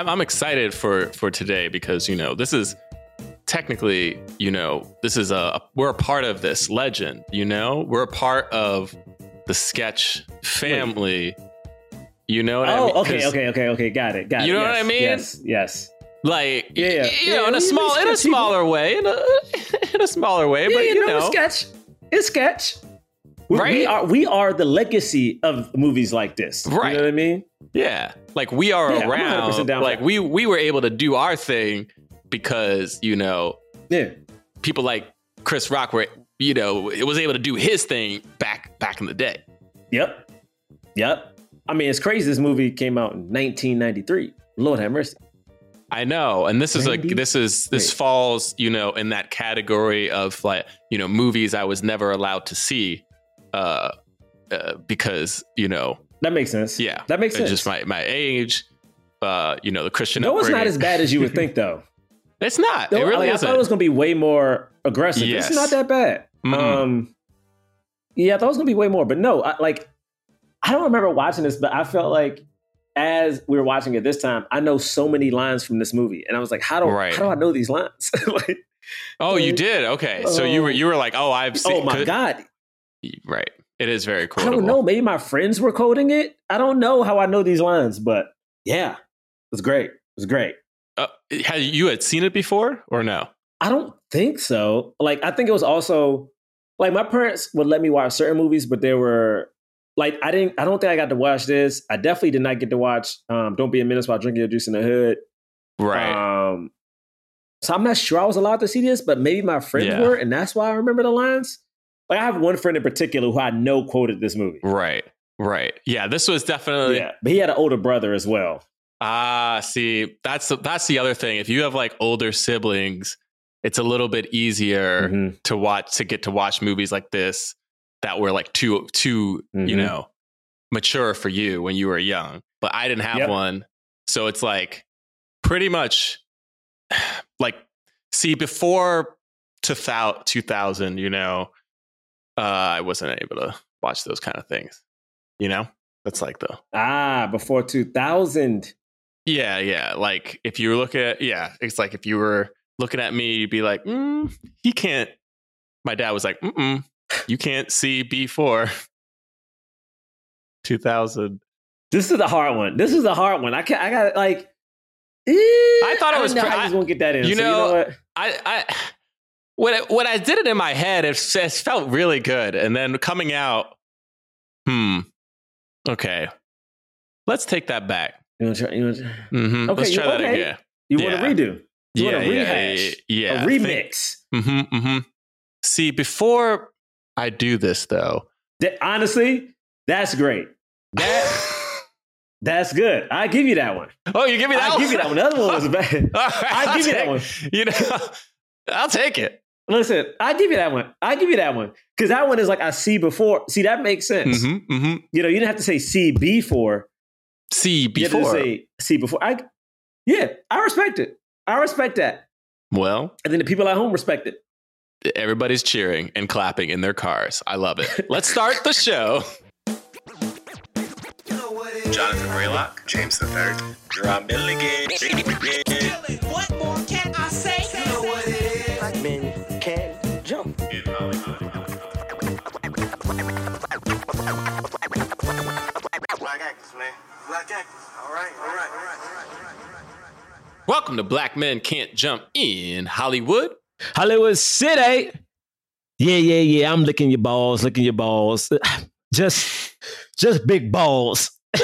I'm, I'm excited for for today because you know this is technically you know this is a we're a part of this legend. You know we're a part of the sketch family. You know what I Oh, mean? okay, okay, okay, okay. Got it. Got it. You know yes, what I mean? Yes, yes. Like Yeah, yeah. you know, Yeah, in a small in a sketch people. smaller way, in a in a smaller way, but you, you know, know, sketch. It's sketch. We, Right? we are we are the legacy of movies like this. Right. You know what I mean? Yeah, like we are Yeah, around. Like we we were able to do our thing because you know Yeah. people like Chris Rock were you know it was able to do his thing back back in the day. Yep. Yep. I mean, it's crazy. This movie came out in 1993. Lord have mercy. I know, and this is like this is this falls you know in that category of like you know movies I was never allowed to see uh, uh because you know That makes sense. yeah That makes sense. just my my age uh you know the Christian no, it's not as bad as you would think, though. it's not No, it really like, I isn't thought it was gonna be way more aggressive. Yes. It's not that bad. Mm-mm. Um, yeah, I thought it was gonna be way more, but no, I, like I don't remember watching this, but I felt like as we were watching it this time, I know so many lines from this movie, and I was like, how do Right. how do I know these lines? like, oh you did okay so you were you were like oh I've seen oh my god, right it is very cool. I don't know. Maybe my friends were coding it. I don't know how I know these lines, but yeah, it was great. It was great. uh, had you had seen it before or no I don't think so. Like, I think it was also like my parents would let me watch certain movies, but they were like, I didn't, I don't think I got to watch this. I definitely did not get to watch um, Don't Be a Menace while drinking your juice in the hood. right Um, so I'm not sure I was allowed to see this, but maybe my friends Yeah. were, and that's why I remember the lines. Like, I have one friend in particular who I know quoted this movie. right right yeah this was definitely Yeah, but he had an older brother as well. Ah, see, that's the, that's the other thing. If you have like older siblings, it's a little bit easier Mhm. to watch to get to watch movies like this that were like too too you Mhm. know mature for you when you were young. But I didn't have Yep. one, so it's like pretty much like see before 2000, 2000 you know, uh, I wasn't able to watch those kind of things. You know, that's like the Ah, before 2000. Yeah, yeah. Like if you were looking at, yeah, it's like if you were looking at me, you'd be like, mm, he can't. My dad was like, mm you can't see B4 2000. This is a hard one. This is a hard one. I can't. I got like. eh, I thought it was didn't know pre- how I- you gonna get that in. you So know- what? I, I, when, I- when I did it in my head, it, it felt really good. And then coming out, hmm, okay, let's take that back. You want to try? You, wanna try- hmm Okay, let's you- try that okay. again. you want to redo? You yeah, want a yeah, rehash? yeah, a Think- remix? Mm-hmm, mm-hmm. See, before I do this, though, That- honestly, that's great. That that's good. I give you that one. oh, you give me that I one. give you that one. The other one was bad. All right, I I'll give you that one. You know, I'll take it. Listen, I give you that one. I give you that one because that one is like I see before. See, that makes sense. Mm-hmm, mm-hmm. You know, you didn't have to say see before. See, You had to before. say see before. I yeah, I respect it. I respect that. well, And then the people at home respect it. everybody's cheering and clapping in their cars. I love it. Let's start the show. Jonathan Braylock. James the Third. Jerah Milligan. Black actors, man. Black actors. All right, all right, all right, all right, all right. Welcome to Black Men Can't Jump in Hollywood. Hollywood City. Yeah, yeah, yeah. I'm licking your balls, licking your balls. Just, just big balls.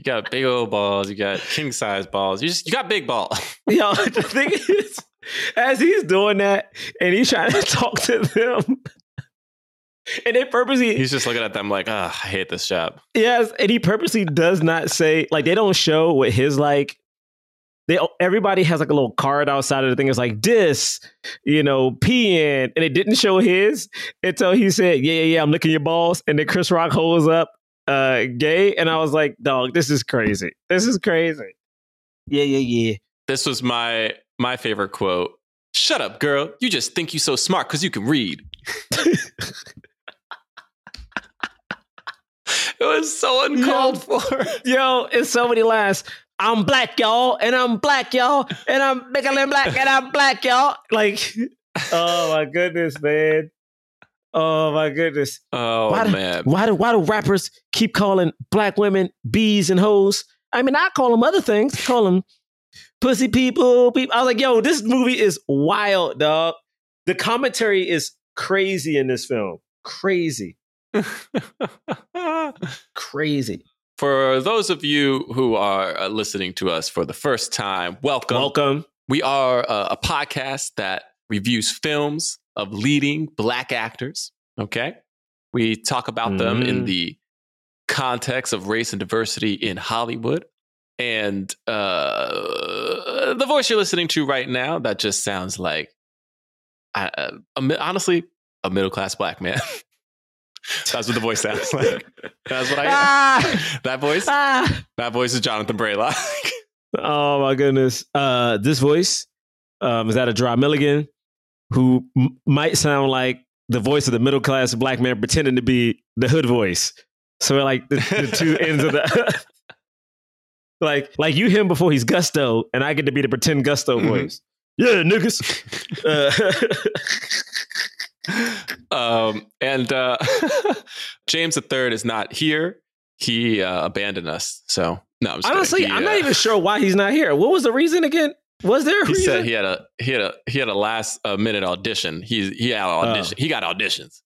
You got big old balls. You got king size balls. You just you got big balls. Yo, the thing is, as he's doing that and he's trying to talk to them, and they purposely, He's just looking at them like, ah, I hate this job. yes, and he purposely does not say like they don't show what his like. They everybody has like a little card outside of the thing. It's like this, you know, peeing, and it didn't show his until he said, "Yeah, yeah, yeah, I'm licking your balls," and then Chris Rock holds up, uh, gay, and I was like, "Dog, this is crazy. This is crazy." Yeah, yeah, yeah. This was my my favorite quote. Shut up, girl. You just think you so smart because you can read. it was so uncalled for. Yo, it's so many laughs. I'm black, y'all, and I'm black, y'all, and I'm bigger than black, and I'm black, y'all. Like, oh my goodness, man. Oh my goodness. Oh why do, man. Why do why do rappers keep calling black women bees and hoes? I mean, I call them other things. I call them pussy people. People. I was like, yo, this movie is wild, dog. The commentary is crazy in this film. Crazy, crazy. for those of you who are uh, listening to us for the first time, welcome. Welcome. We are uh, a podcast that reviews films of leading black actors. Okay. We talk about them in Mhm. the context of race and diversity in Hollywood. And uh, the voice you're listening to right now, that just sounds like, uh, honestly, a middle class black man. That's what the voice sounds like. That's what I. Ah, That voice, ah. that voice is Jonathan Braylock. Oh my goodness. Uh, this voice um, is that a Jerah Milligan who m- might sound like the voice of the middle class black man pretending to be the hood voice. So we're like the, the two ends of the like like you him before he's Gusto, and I get to be the pretend Gusto Mhm. voice. Yeah, niggas. Uh, um, and uh, James III is not here. He uh, abandoned us. So no, I'm honestly. He, I'm not uh, even sure why he's not here. What was the reason again? Was there a He reason? said he had a he had a he had a last uh, minute audition. He he had Oh. audition. He got auditions.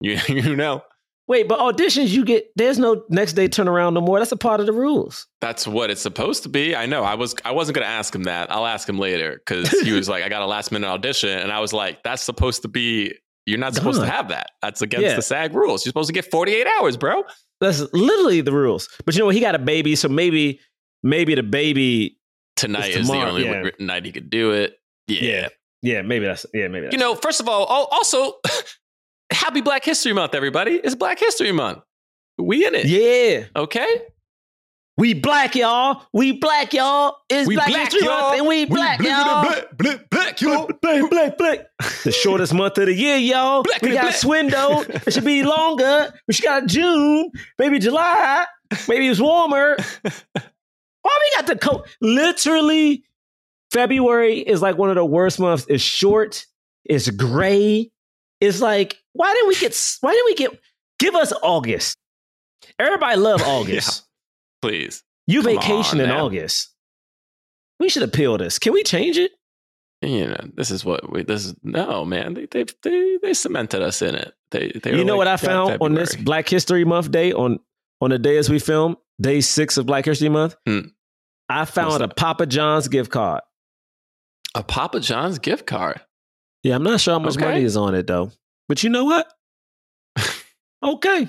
You you know Wait, but auditions you get there's no next day turnaround no more. That's a part of the rules. that's what it's supposed to be. I know. I was I wasn't gonna ask him that. I'll ask him later because he was like, I got a last minute audition, and I was like, that's supposed to be. You're not supposed to have that. That's against Yeah. the SAG rules. You're supposed to get 48 hours, bro. That's literally the rules. But you know what? He got a baby, so maybe maybe the baby. Tonight It's is the only yeah. night he could do it. Yeah. yeah, yeah. maybe that's yeah, maybe that's You know, first of all, also, happy Black History Month, everybody. It's Black History Month. We in it. yeah. Okay. We black, y'all. We black, y'all. It's Black, History Month, and we black, y'all. Black, black, black, y'all. Black, black, black. The shortest month of the year, y'all. Black, we got black. swindled. It should be longer. We should got June, maybe July. Maybe it's warmer. Why we got the coat? Literally, February is like one of the worst months. It's short. It's gray. It's like, why didn't we get? Why didn't we get? Give us August. Everybody love August. Please. You Come vacation on, in. August. We should appeal this. Can we change it? You know, this is what we, this is, no, man. They, they, they, they cemented us in it. They, they you know like, what I "Yeah, found on this Black History Month day on on the day as we film, day six of Black History Month? Hmm. I found a Papa John's gift card. A Papa John's gift card. Yeah, I'm not sure how much Okay. money is on it though. But you know what? okay.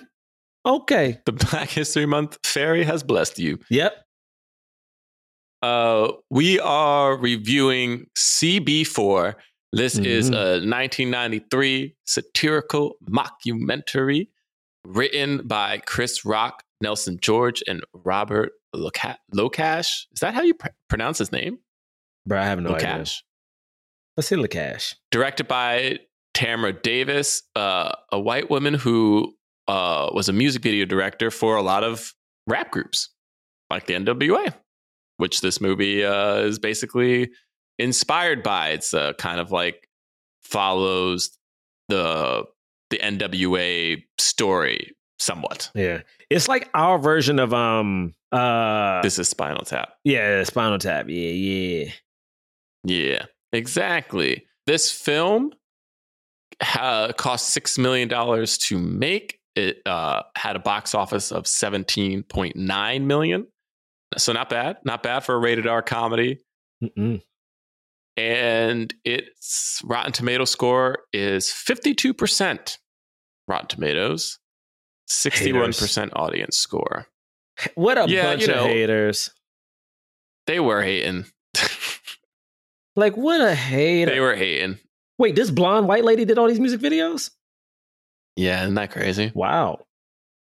Okay. The Black History Month fairy has blessed you. Yep. Uh, we are reviewing CB4. This is Mhm. a 1993 satirical mockumentary written by Chris Rock, Nelson George, and Robert Loca- LoCash. Is that how you pr- pronounce his name? Bro, I have no idea. LoCash. Let's hit the cash. Directed by Tamra Davis, uh, a white woman who uh, was a music video director for a lot of rap groups, like the NWA, which this movie uh, is basically inspired by. It's uh, kind of like follows the the NWA story somewhat. Yeah. It's like our version of um uh This is Spinal Tap. yeah, Spinal Tap. Yeah, yeah. Yeah, exactly. This film ha- cost six million dollars to make. It uh, had a box office of seventeen point nine million, so not bad, not bad for a rated R comedy. Mm-mm. And its Rotten Tomato score is fifty two percent. Rotten Tomatoes, sixty one percent audience score. What a Yeah, bunch you of haters. They were hating. Like what a hater. they were hating. Wait, this blonde white lady did all these music videos? Yeah, isn't that crazy? Wow.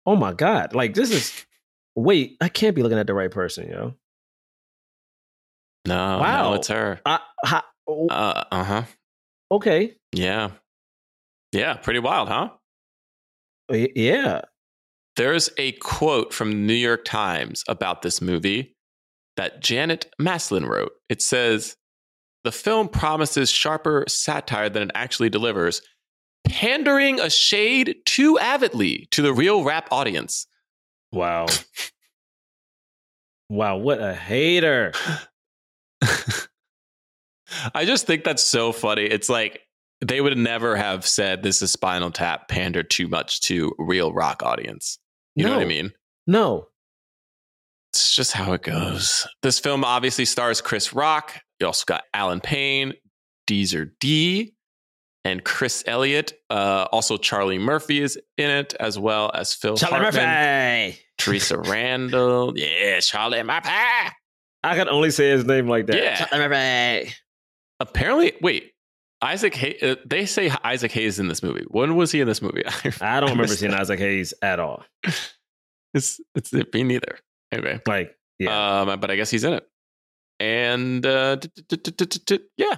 Oh my god. Like this is wait, I can't be looking at the right person, yo. No, Wow. no, it's her. Ha, oh, Uh, uh huh. okay. Yeah. Yeah, pretty wild, huh? Yeah. There's a quote from the New York Times about this movie that Janet Maslin wrote. It says, The film promises sharper satire than it actually delivers, pandering a shade too avidly to the real rap audience. Wow. wow, what a hater. I just think that's so funny. It's like they would never have said this is Spinal Tap pander too much to real rock audience. You know what I mean? No. It's just how it goes. This film obviously stars Chris Rock. You also got Allen Payne, Deezer D, and Chris Elliott. Uh, also, Charlie Murphy is in it, as well as Phil Charlie Hartman, Murphy. Theresa Randle. Yeah, Charlie Murphy. I can only say his name like that. Yeah. Charlie Murphy. Apparently, wait. Isaac Hay- uh, they say Isaac Hayes in this movie. When was he in this movie? I don't remember seeing that. Isaac Hayes at all. It's it's me neither. Anyway, Like, yeah. Um, but I guess he's in it. And uh, yeah.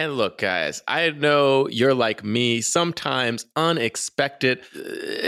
And look, guys, I know you're like me. Sometimes unexpected uh,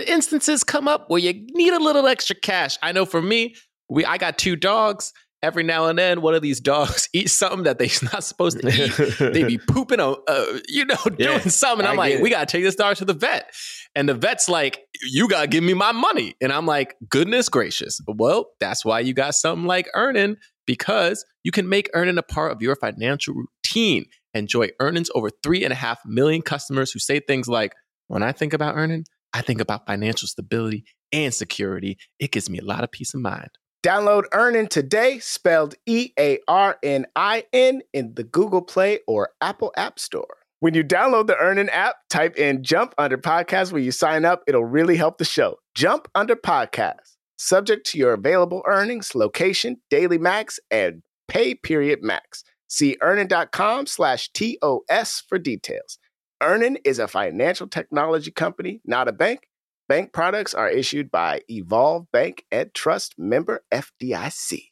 instances come up where you need a little extra cash. I know for me, we I got two dogs. Every now and then, one of these dogs eats something that they're not supposed to eat. they be pooping on, uh, you know, doing Yeah, something. I'm I like, we gotta take this dog to the vet, and the vet's like, you gotta give me my money, and I'm like, goodness gracious. Well, that's why you got something like Earnin because you can make Earnin a part of your financial routine. Enjoy earnings over three and a half million customers who say things like, when I think about Earnin, I think about financial stability and security. It gives me a lot of peace of mind. Download Earnin today, spelled E A R N I N, in the Google Play or Apple App Store. When you download the Earnin app, type in Jump Under Podcast when you sign up. It'll really help the show. Jump Under Podcast, subject to your available earnings, location, daily max, and pay period max. See earnin.com slash TOS for details. Earnin is a financial technology company, not a bank. Bank products are issued by Evolve Bank and Trust member FDIC.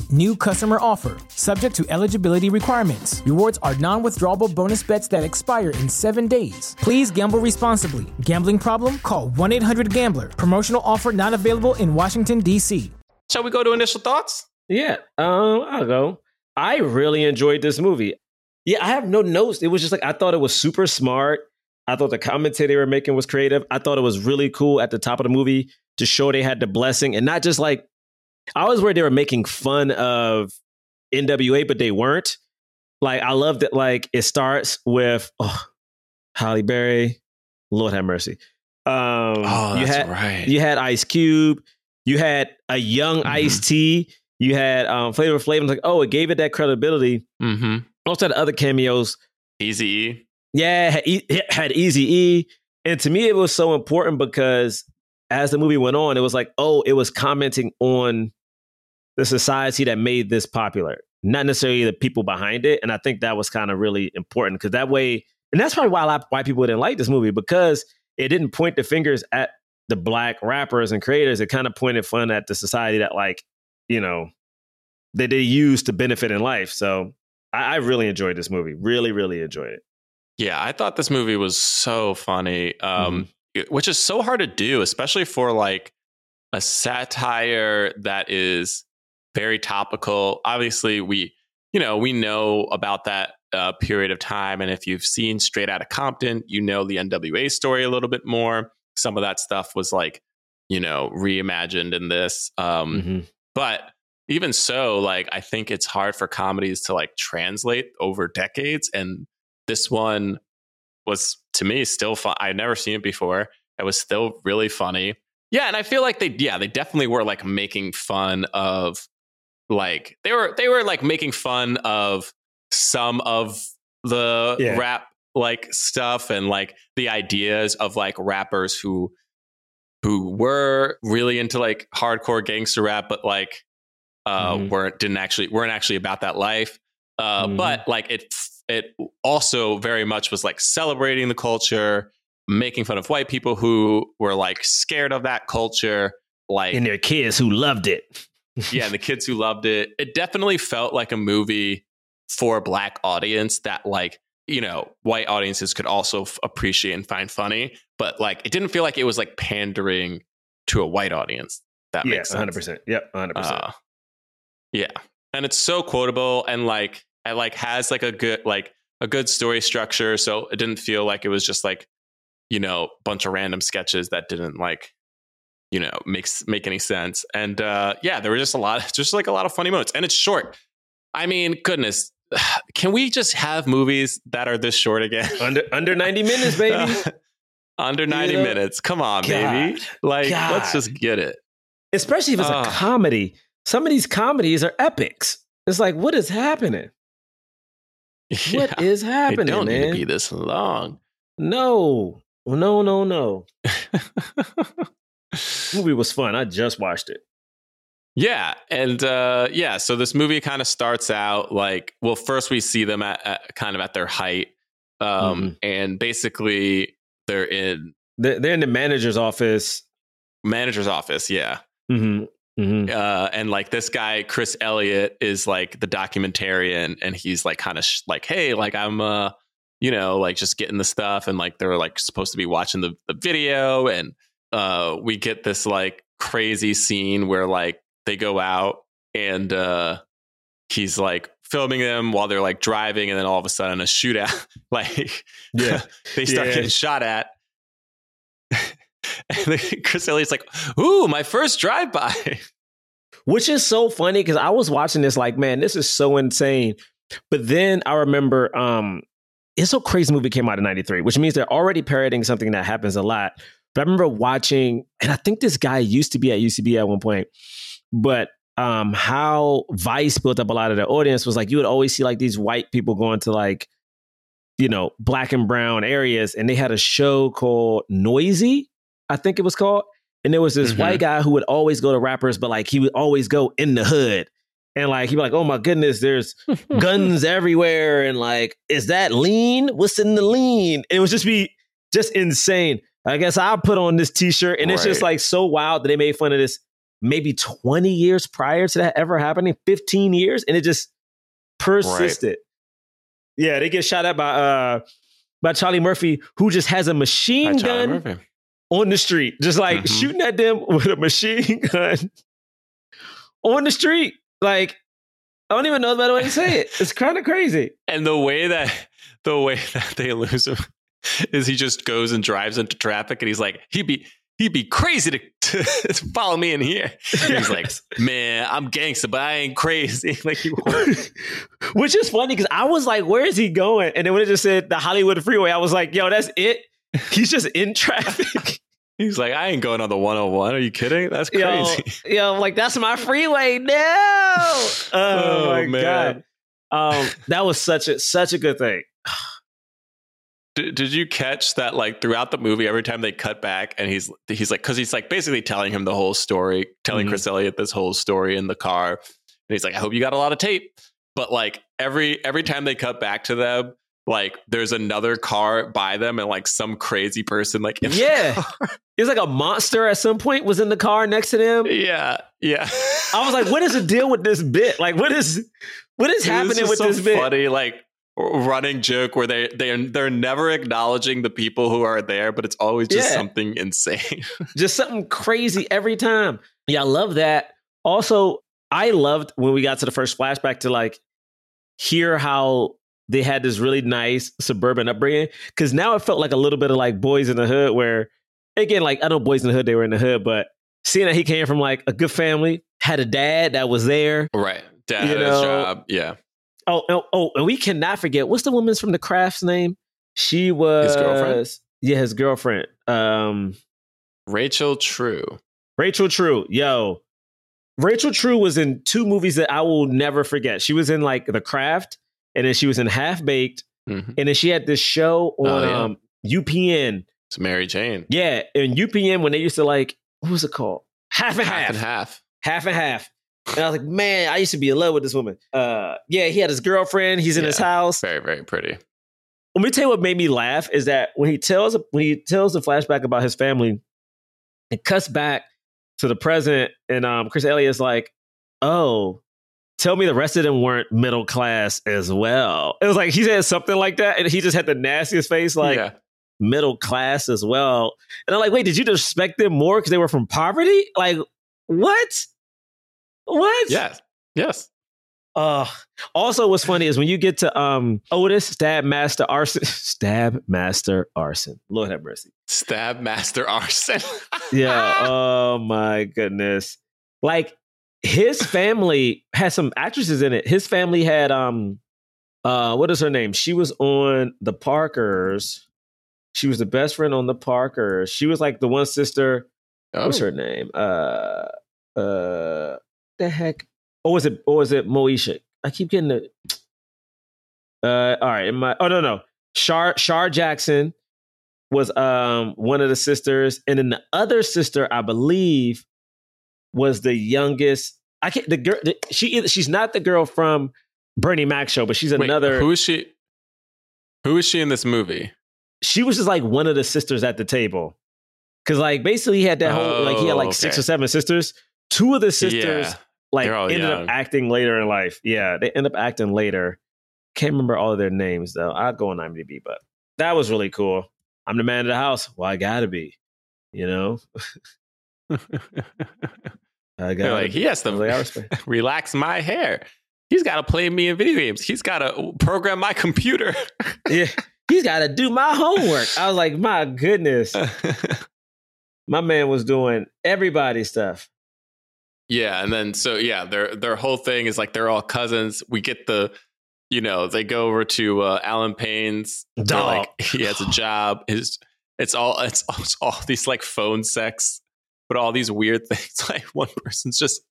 New customer offer. Subject to eligibility requirements. Rewards are non withdrawable bonus bets that expire in seven days. Please gamble responsibly. Gambling problem? Call 1 800 Gambler. Promotional offer not available in Washington, D.C. Shall we go to initial thoughts? Yeah, um, I'll go. I really enjoyed this movie. Yeah, I have no notes. It was just like I thought it was super smart. I thought the commentary they were making was creative. I thought it was really cool at the top of the movie to show they had the blessing and not just like I was worried they were making fun of NWA, but they weren't. Like I love that. Like it starts with oh, Halle Berry. Lord have mercy. Um, Oh, you that's had right. you had Ice Cube. You had a young Mhm. Ice T. You had um, Flavor Flav. Like, oh, it gave it that credibility. mm-hmm. Also had other cameos. Easy E. Yeah, had, E- it had Easy E, and to me, it was so important because as the movie went on, it was like, oh, it was commenting on the society that made this popular, not necessarily the people behind it. And I think that was kind of really important because that way, and that's probably why a lot why people didn't like this movie because it didn't point the fingers at the black rappers and creators. It kind of pointed fun at the society that, like, you know, that they use to benefit in life. So I, I really enjoyed this movie. Really, really enjoyed it. Yeah, I thought this movie was so funny, um, which is so hard to do, especially for like a satire that is very topical. Obviously, we you know we know about that uh, period of time, and if you've seen Straight Outta Compton, you know the NWA story a little bit more. Some of that stuff was like you know reimagined in this, um, Mhm. but even so like i think it's hard for comedies to like translate over decades and this one was to me still fun i'd never seen it before it was still really funny yeah and i feel like they yeah they definitely were like making fun of like they were they were like making fun of some of the Yeah. rap like stuff and like the ideas of like rappers who who were really into like hardcore gangster rap but like uh Mhm. weren't didn't actually weren't actually about that life uh Mhm. but like it it also very much was like celebrating the culture making fun of white people who were like scared of that culture like And their kids who loved it. Yeah, and the kids who loved it. It definitely felt like a movie for a black audience that like, you know, white audiences could also f- appreciate and find funny, but like it didn't feel like it was like pandering to a white audience. That yeah, makes sense. 100%. Yep, 100%. Uh, yeah. And it's so quotable and like it like has like a good like a good story structure. So it didn't feel like it was just like, you know, bunch of random sketches that didn't like, you know, makes make any sense. And uh yeah, there were just a lot just like a lot of funny moments. And it's short. I mean, goodness. Can we just have movies that are this short again? under under 90 minutes, baby. Under 90 know? minutes. Come on, God. baby. Like, let's just get it. Especially if it's Ah. a comedy. Some of these comedies are epics. It's like, what is happening? What Yeah. is They happening, don't need to be this long. No. No, no, no. Movie was fun. I just watched it. yeah, and uh, yeah, so this movie kind of starts out like, well, first we see them at, at kind of at their height, um, Mm-hmm. and basically they're in They're, they're in the manager's office. manager's office. Yeah, hmm hmm uh, and like this guy Chris Elliott is like the documentarian, and he's like kind of sh- like, hey, like I'm, uh, you know, like just getting the stuff, and like they're like supposed to be watching the the video, and uh, we get this like crazy scene where like they go out and uh, he's like filming them while they're like driving, and then all of a sudden a shootout, like Yeah. they start Yeah. getting shot at. and Chris Elliott's like, "Ooh, my first drive by." Which is so funny because I was watching this like, man, this is so insane. But then I remember um it's so crazy movie came out in 93, which means they're already parodying something that happens a lot. But I remember watching, and I think this guy used to be at UCB at one point, but um how Vice built up a lot of their audience was like you would always see like these white people going to like, you know, black and brown areas, and they had a show called Noisey, I think it was called. And there was this Mhm. white guy who would always go to rappers, but like he would always go in the hood. And like he'd be like, oh my goodness, there's guns everywhere. And like, is that lean? What's in the lean? It was just be just insane. I guess I'll put on this t-shirt. And it's just like so wild that they made fun of this maybe 20 years prior to that ever happening, 15 years, and it just persisted. Yeah, they get shot at by uh by Charlie Murphy, who just has a machine gun Murphy. on the street, just like Mhm. shooting at them with a machine gun on the street. Like, I don't even know the better way to say it. It's kind of crazy. And the way that the way that they lose him is he just goes and drives into traffic and he's like, he'd be he'd be crazy to, to follow me in here. And he's like, man, I'm gangster, but I ain't crazy. like he Which is funny because I was like, where is he going? And then when it just said the Hollywood freeway, I was like, yo, that's it. He's just in traffic. He's like, I ain't going on the 101. Are you kidding? That's crazy. Yo, yo like that's my freeway. No. Oh, oh my man. god. Um, that was such a such a good thing. Did, did you catch that like throughout the movie every time they cut back and he's he's like because he's like basically telling him the whole story telling mm-hmm. chris elliott this whole story in the car. And he's like i hope you got a lot of tape. But like every every time they cut back to them like there's another car by them and like some crazy person like yeah. it's like a monster at some point was in the car next to them. Yeah yeah. I was like what is the deal with this bit? Like what is what is happening with so this bit? funny like running joke where they they they're never acknowledging the people who are there, but it's always just yeah. something insane, just something crazy every time. Yeah, I love that. Also, I loved when we got to the first flashback to like hear how they had this really nice suburban upbringing because now it felt like a little bit of like Boys in the Hood, where again, like I know Boys in the Hood, they were in the hood, but seeing that he came from like a good family, had a dad that was there, right? Dad had know, job, yeah Oh, oh, oh, and we cannot forget what's the woman's from the crafts name? She was his girlfriend. Yeah, his girlfriend. Um, Rachel True. Rachel True. Yo, Rachel True was in two movies that I will never forget. She was in like The Craft, and then she was in Half Baked, mm-hmm. and then she had this show on oh, yeah. um, UPN. It's Mary Jane. Yeah, and UPN when they used to like what was it called? Half and half. Half and half. Half and half. And I was like, man, I used to be in love with this woman. Uh, yeah, he had his girlfriend. He's in yeah, his house. Very, very pretty. Let me tell you what made me laugh is that when he tells when he tells the flashback about his family, it cuts back to the present, and um, Chris Elliott's like, "Oh, tell me the rest of them weren't middle class as well." It was like he said something like that, and he just had the nastiest face, like. Yeah. Middle class as well, and I'm like, wait, did you respect them more because they were from poverty? Like, what? What? Yes. Yes. Uh also what's funny is when you get to um Otis, Stab Master Arson, Stab Master Arson. Lord have mercy. Stab Master Arson. yeah. Oh my goodness. Like his family had some actresses in it. His family had um uh what is her name? She was on the Parkers. She was the best friend on the Parkers. She was like the one sister. Oh. What's her name? Uh uh the heck? Or was it or was it Moesha? I keep getting the uh all right, my oh no no. Shar Shar Jackson was um one of the sisters, and then the other sister, I believe, was the youngest. I can't the girl the, she she's not the girl from Bernie Mac show, but she's another Who is she? Who is she in this movie? She was just like one of the sisters at the table. Cause like basically he had that whole oh, like he had like okay. six or seven sisters. Two of the sisters yeah like ended young. up acting later in life. Yeah, they end up acting later. Can't remember all of their names though. I'll go on IMDb, but that was really cool. I'm the man of the house. Well, I gotta be, you know. I got like he has to like, relax my hair. He's got to play me in video games. He's got to program my computer. yeah, he's got to do my homework. I was like, my goodness, my man was doing everybody's stuff. Yeah, and then so yeah, their their whole thing is like they're all cousins. We get the you know, they go over to uh, Allen Payne's. Like he has a job. His it's all it's, it's all these like phone sex, but all these weird things. Like one person's just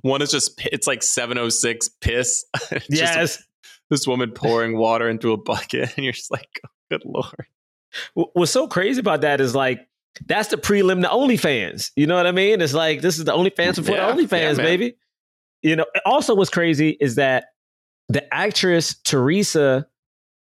one is just it's like seven oh six piss. yes, this woman pouring water into a bucket, and you're just like, oh, good lord. What's so crazy about that is like that's the prelim to OnlyFans. You know what I mean? It's like this is the OnlyFans before yeah, the OnlyFans, yeah, baby. You know. Also, what's crazy is that the actress Theresa,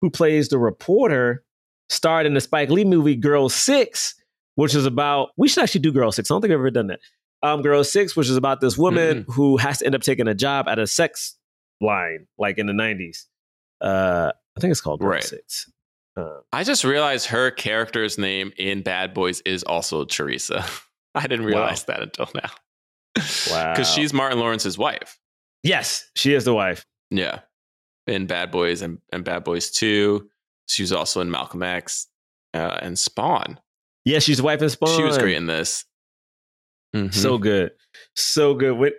who plays the reporter, starred in the Spike Lee movie Girl Six, which is about. We should actually do Girl Six. I don't think I've ever done that. Um, Girl Six, which is about this woman mm-hmm. who has to end up taking a job at a sex line, like in the nineties. Uh, I think it's called Girl right. Six. Uh, I just realized her character's name in Bad Boys is also Theresa. I didn't realize wow. that until now. Wow. Because she's Martin Lawrence's wife. Yes, she is the wife. Yeah. In Bad Boys and, and Bad Boys 2. She was also in Malcolm X. uh, and Spawn. Yeah, she's the wife in Spawn. She was great in this. Mhm. So good. So good. With,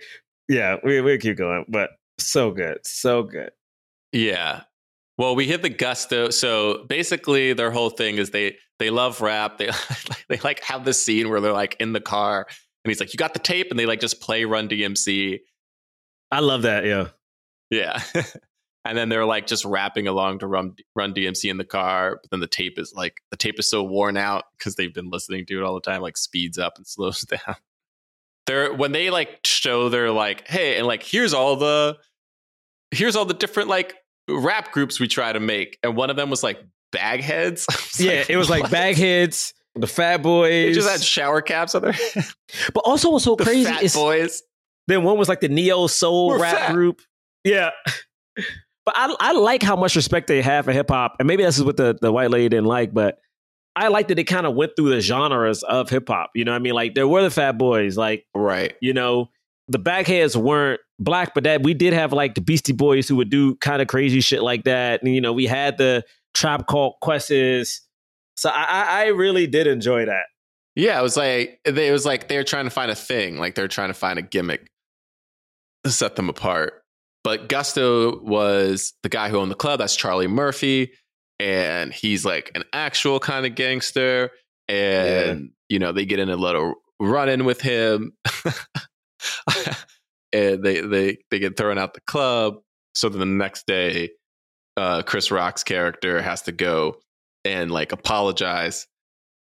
yeah, we, we'll keep going, but so good. So good. Yeah. Well, we hit the gusto. So basically, their whole thing is they they love rap. They they like have this scene where they're like in the car, and he's like, "You got the tape," and they like just play Run DMC. I love that. Yeah. Yeah. and then they're like just rapping along to Run Run DMC in the car. But then the tape is like the tape is so worn out because they've been listening to it all the time, like speeds up and slows down. They're when they like show they're like, hey, and like here's all the here's all the different like rap groups we try to make. And one of them was like Bagheads. Was Yeah, it was like what? Bagheads, the Fat They Boys. just had shower caps on their but also what's so The crazy fat is boys. then one was like the neo soul We're rap fat. group. Yeah. But I, I like how much respect they have for hip hop. And maybe this is what the, the white lady didn't like, but I like that they kind of went through the genres of hip hop. You know what I mean? Like there were the fat boys, like, Right. you know, the Bagheads weren't black, but that we did have like the Beastie Boys who would do kind of crazy shit like that. And you know, we had the Tribe Called Quests. So I, I I really did enjoy that. Yeah, it was like they it was like they were trying to find a thing, like they're trying to find a gimmick to set them apart. But Gusto was the guy who owned the club. That's Charlie Murphy, and he's like an actual kind of gangster. And you know they get in a little run in with him, and they they they get thrown out the club. So then the next day, uh, Chris Rock's character has to go and like apologize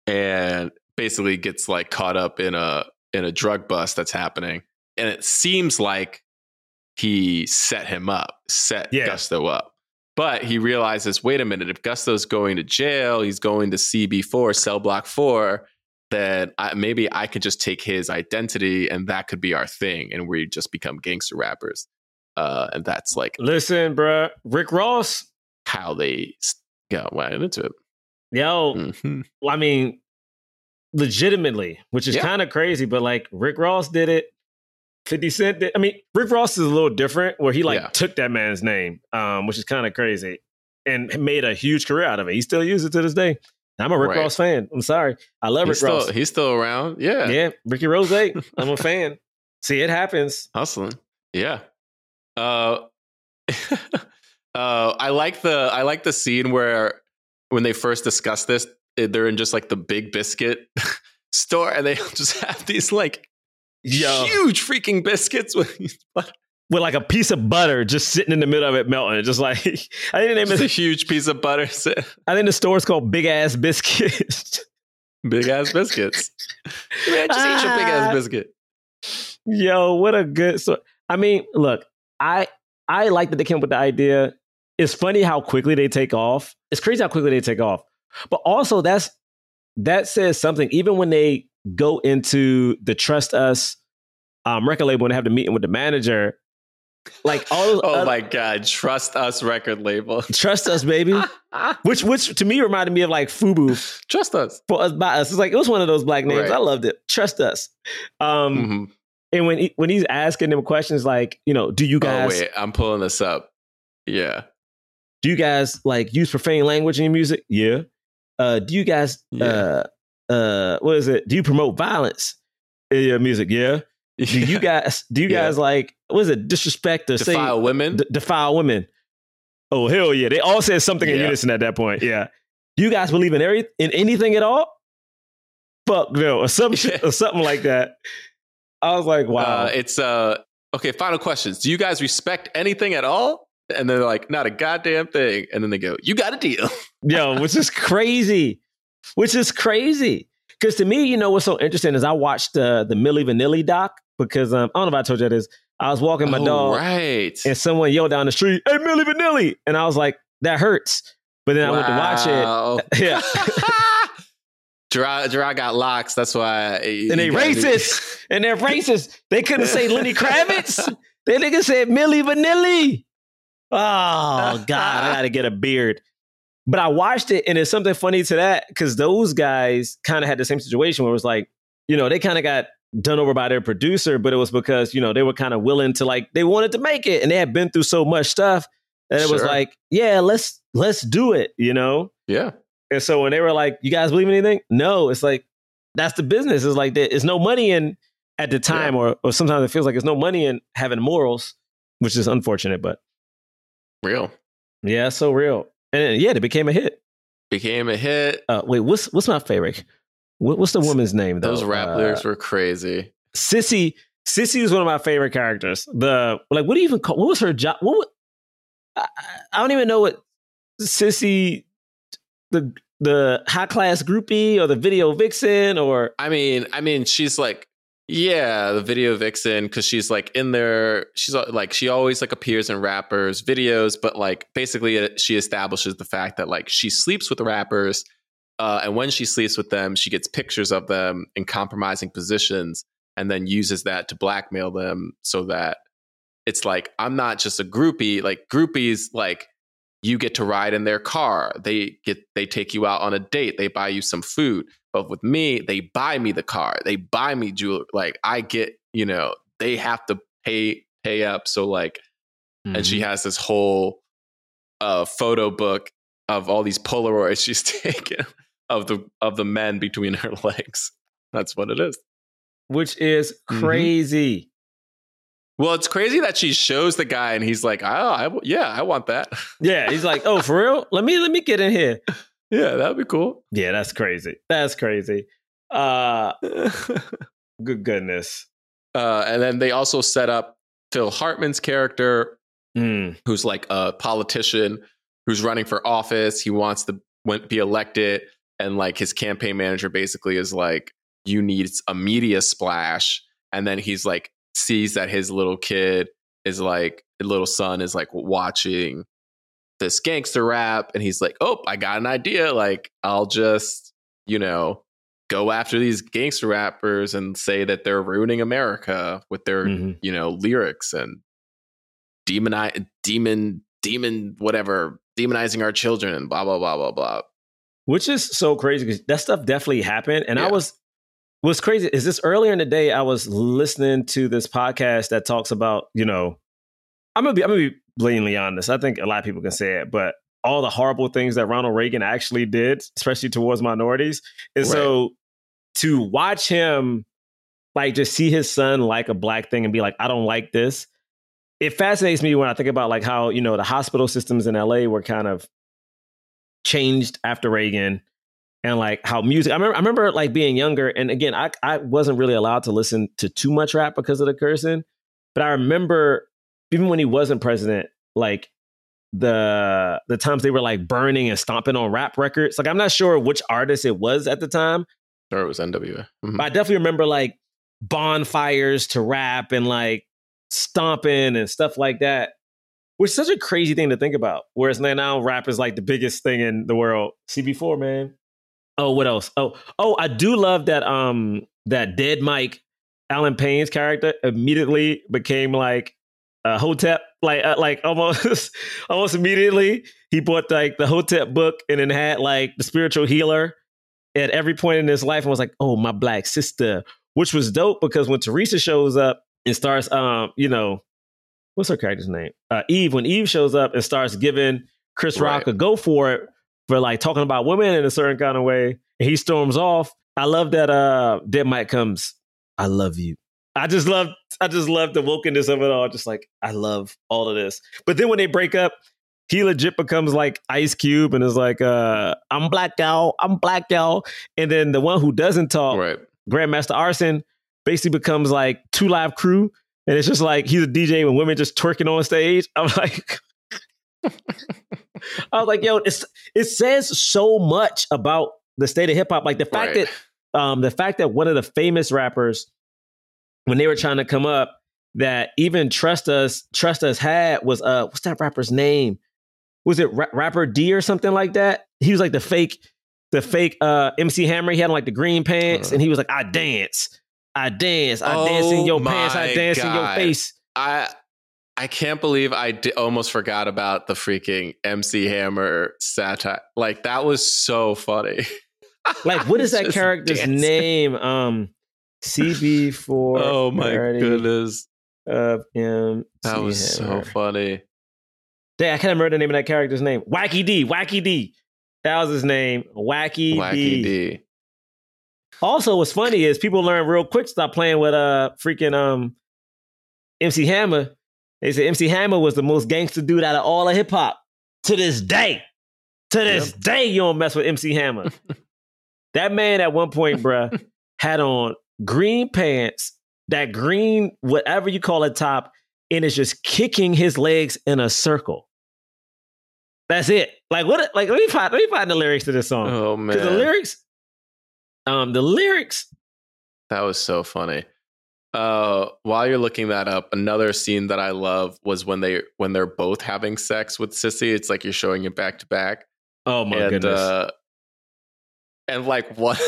and basically gets like caught up in a in a drug bust that's happening and it seems like he set him up set Yeah. gusto up but he realizes wait a minute if gusto's going to jail he's going to cb4 cell block 4 then I, maybe i could just take his identity and that could be our thing and we just become gangster rappers uh, and that's like Listen, bruh, Rick Ross, how they got went into it yo, Mhm. I mean, legitimately, which is Yeah. kind of crazy, but like Rick Ross did it. 50 Cent did. I mean, Rick Ross is a little different where he like Yeah. took that man's name, um, which is kind of crazy and made a huge career out of it. He still uses it to this day. I'm a Rick Right. Ross fan. I'm sorry. I love he's Rick Ross. he's still around yeah yeah, Ricky Rose. I'm a fan. See, it happens. hustling. Yeah. Uh, uh, I like the I like the scene where when they first discuss this, eh, they're in just like the big biscuit store, and they just have these like Yo. huge freaking biscuits with With like a piece of butter just sitting in the middle of it melting. Just like, I think the name just a huge piece of butter, I think the store is called Big Ass Biscuit. big ass biscuits. Man, just eat your big Ah. ass biscuit. Yo, what a good so I mean, look, I I like that they came up with the idea. It's funny how quickly they take off. It's crazy how quickly they take off. But also that's that says something. Even when they go into the trust us um record label and have the meeting with the manager, like all Oh other- my god, trust us record label. trust us, baby. which which to me reminded me of like Fubu trust us. for us by us. It's like it was one of those black names. Right. I loved it. Trust us. Um Mhm. and when he, when he's asking them questions like, you know, do you Oh guys wait, I'm pulling this up. Yeah. do you guys like use profane language in your music? Yeah. Uh, do you guys Yeah. uh uh what is it? Do you promote violence in your music? Yeah. Do you guys do you Yeah. guys like what is it? Disrespect or defile say women? d- defile women? Oh hell yeah! They all said something in unison at that point. Yeah. Do you guys believe in every in anything at all? Fuck no, or some shit, or something like that. I was like, wow. Uh, it's uh okay. Final questions. Do you guys respect anything at all? And they're like, not a goddamn thing. And then they go, you got a deal. Yo, which is crazy. Which is crazy. Because to me, you know what's so interesting is I watched uh, the Milli Vanilli doc because um, I don't know if I told you this. I was walking my Oh, dog right. and someone yelled down the street, "Hey, Milli Vanilli!" And I was like, "That hurts." But then I went to watch it, Wow. Yeah. Jerah, Jerah got locks. That's why. and they racist, and they're racist. They couldn't say Lenny Kravitz. They nigga said Milli Vanilli. Oh God, I gotta get a beard. But I watched it, and it's something funny to that because those guys kind of had the same situation where it was like, you know, they kind of got done over by their producer, but it was because you know they were kind of willing to like they wanted to make it, and they had been through so much stuff that it was like, yeah, let's let's do it, you know. yeah. And so when they were like, "You guys believe in anything?" No, it's like that's the business. It's like there's no money in at the time, or or sometimes it feels like there's no money in having morals, which is unfortunate. But Real. yeah, so real. And yeah, it became a hit. Became a hit. Uh, wait, what's what's my favorite? What, what's the woman's name though? Those rap Uh, lyrics were crazy. Sissy. Sissy was one of my favorite characters. The like, what do you even call? What was her job? What? I, I don't even know what Sissy, the the high class groupie or the video vixen or I mean, I mean, she's like, yeah, the video vixen because she's like in there. She's uh, like, she always like appears in rappers' videos, but like basically, uh, she establishes the fact that like she sleeps with rappers, uh, and when she sleeps with them, she gets pictures of them in compromising positions, and then uses that to blackmail them so that it's like I'm not just a groupie. Like groupies, like you get to ride in their car. They get they take you out on a date. They buy you some food. But with me, they buy me the car. They buy me jewelry. Like I get, you know, they have to pay pay up. So like, and she has this whole uh photo book of all these Polaroids she's taken of the of the men between her legs. That's what it is. which is Mhm. crazy. Well, it's crazy that she shows the guy and he's like, oh, I, yeah, I want that. Yeah, he's like, oh, for real? Let me let me get in here. yeah, that'd be cool. Yeah, that's crazy. That's crazy. Uh, good goodness. Uh, and then they also set up Phil Hartman's character, Mm. who's like a politician who's running for office. He wants to be elected, and like his campaign manager basically is like, "You need a media splash." And then he's like, sees that his little kid is like, little son is like watching this gangster rap, and he's like, "Oh, I got an idea. Like, I'll just, you know." Go after these gangster rappers and say that they're ruining America with their Mhm. you know lyrics and demonize demon demon whatever demonizing our children and blah blah blah blah blah Which is so crazy because that stuff definitely happened. And I was what's crazy is this earlier in the day I was listening to this podcast that talks about, you know, I'm gonna be I'm gonna be blatantly honest. I think a lot of people can say it, but all the horrible things that Ronald Reagan actually did, especially towards minorities. And so to watch him like just see his son like a black thing and be like, I don't like this. It fascinates me when I think about like how, you know, the hospital systems in LA were kind of changed after Reagan and like how music I remember I remember like being younger and again I I wasn't really allowed to listen to too much rap because of the cursing but I remember even when he wasn't president like the the times they were like burning and stomping on rap records like I'm not sure which artist it was at the time or it was NWA Mhm. but I definitely remember like bonfires to rap and like stomping and stuff like that, which is such a crazy thing to think about. Whereas now, now rap is like the biggest thing in the world. CB4, man. Oh, what else? Oh, oh, I do love that um that dead Mike Allen Payne's character immediately became like a Hotep, like uh, like almost almost immediately. He bought like the Hotep book and then had like the spiritual healer at every point in his life and was like, "Oh, my black sister," which was dope because when Theresa shows up and starts, um, you know, what's her character's name? Uh, Eve. When Eve shows up and starts giving Chris Rock Right. a go for it for like talking about women in a certain kind of way, and he storms off. I love that. Uh, Dead Mike comes. I love you. I just love. I just love the wokeness of it all. Just like I love all of this. But then when they break up, he legit becomes like Ice Cube and is like, uh, I'm black y'all, I'm black y'all. And then the one who doesn't talk, right Grandmaster Arson, basically becomes like two live crew. And it's just like he's a DJ when women just twerking on stage. I'm like, I was like, yo, it's it says so much about the state of hip hop. Like the fact Right. that um the fact that one of the famous rappers, when they were trying to come up, that even Trust Us, Trust Us had was uh what's that rapper's name? Was it Ra- rapper D or something like that? He was like the fake, the fake uh MC Hammer. He had like the green pants, Uh-huh. and he was like, I dance, I dance, I dance in Oh your pants, I dance in your face. i i can't believe i almost forgot about the freaking MC Hammer satire like that was so funny Like, what is that character's dancing. name? Um, CB4. oh my goodness Of MC that was Hammer. so funny Dang, I can't remember the name of that character's name. Wacky D. Wacky D. That was his name, Wacky, Wacky D. D. Also, what's funny is people learn real quick stop playing with uh freaking um MC Hammer. They said MC Hammer was the most gangster dude out of all of hip hop. To this day. To this day, you don't mess with MC Hammer. that man at one point, bruh, had on green pants, that green, whatever you call it, top, and is just kicking his legs in a circle. That's it. Like what? Like let me find let me find the lyrics to this song. Oh man, the lyrics, um, the lyrics. that was so funny. Uh, while you're looking that up, another scene that I love was when they when they're both having sex with Sissy. It's like you're showing it back to back, Oh my and goodness! uh, and like what,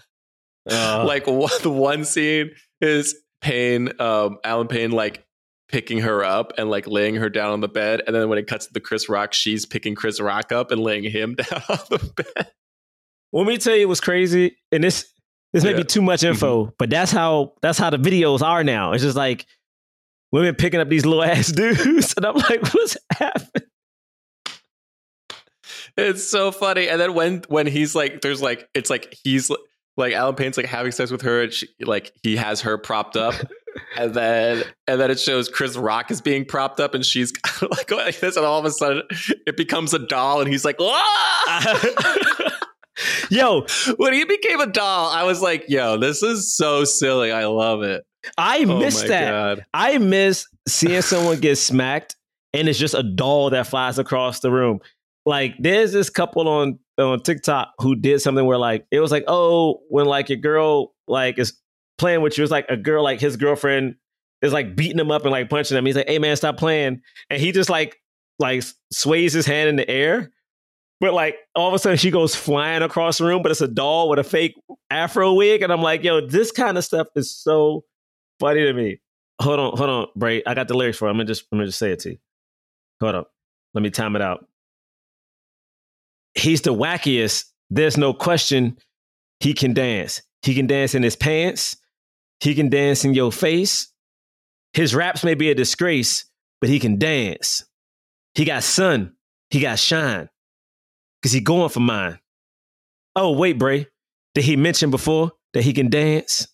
Uh, like what the one scene is Payne, um, Allen Payne, like picking her up and like laying her down on the bed, and then when it cuts to the Chris Rock, she's picking Chris Rock up and laying him down on the bed. Let me tell you what's crazy, and this this may Yeah. be too much info, but that's how that's how the videos are now. It's just like women picking up these little ass dudes, and I'm like, what's happening? It's so funny. And then when when he's like, there's like, it's like he's like Allen Payne's like having sex with her, and she, like he has her propped up, and then and then it shows Chris Rock is being propped up, and she's like like this, and all of a sudden it becomes a doll, and he's like, "Ah!" Yo, when he became a doll, I was like, "Yo, this is so silly. I love it." I Oh missed my that. God. I miss seeing someone get smacked, and it's just a doll that flies across the room. Like there's this couple on on TikTok who did something where like it was like, oh, when like your girl like is playing with you, it's like a girl like his girlfriend is like beating him up and like punching him. He's like, hey man, stop playing, and he just like like sways his hand in the air. But like all of a sudden she goes flying across the room, but it's a doll with a fake afro wig, and I'm like, yo, this kind of stuff is so funny to me. Hold on, hold on, Bray. I got the lyrics for it. I'm gonna just I'm gonna just say it to you. Hold up. Let me time it out. He's the wackiest. There's no question. He can dance. He can dance in his pants. He can dance in your face. His raps may be a disgrace, but he can dance. He got sun. He got shine. Cause he going for mine. Oh, wait, Bray. Did he mention before that he can dance?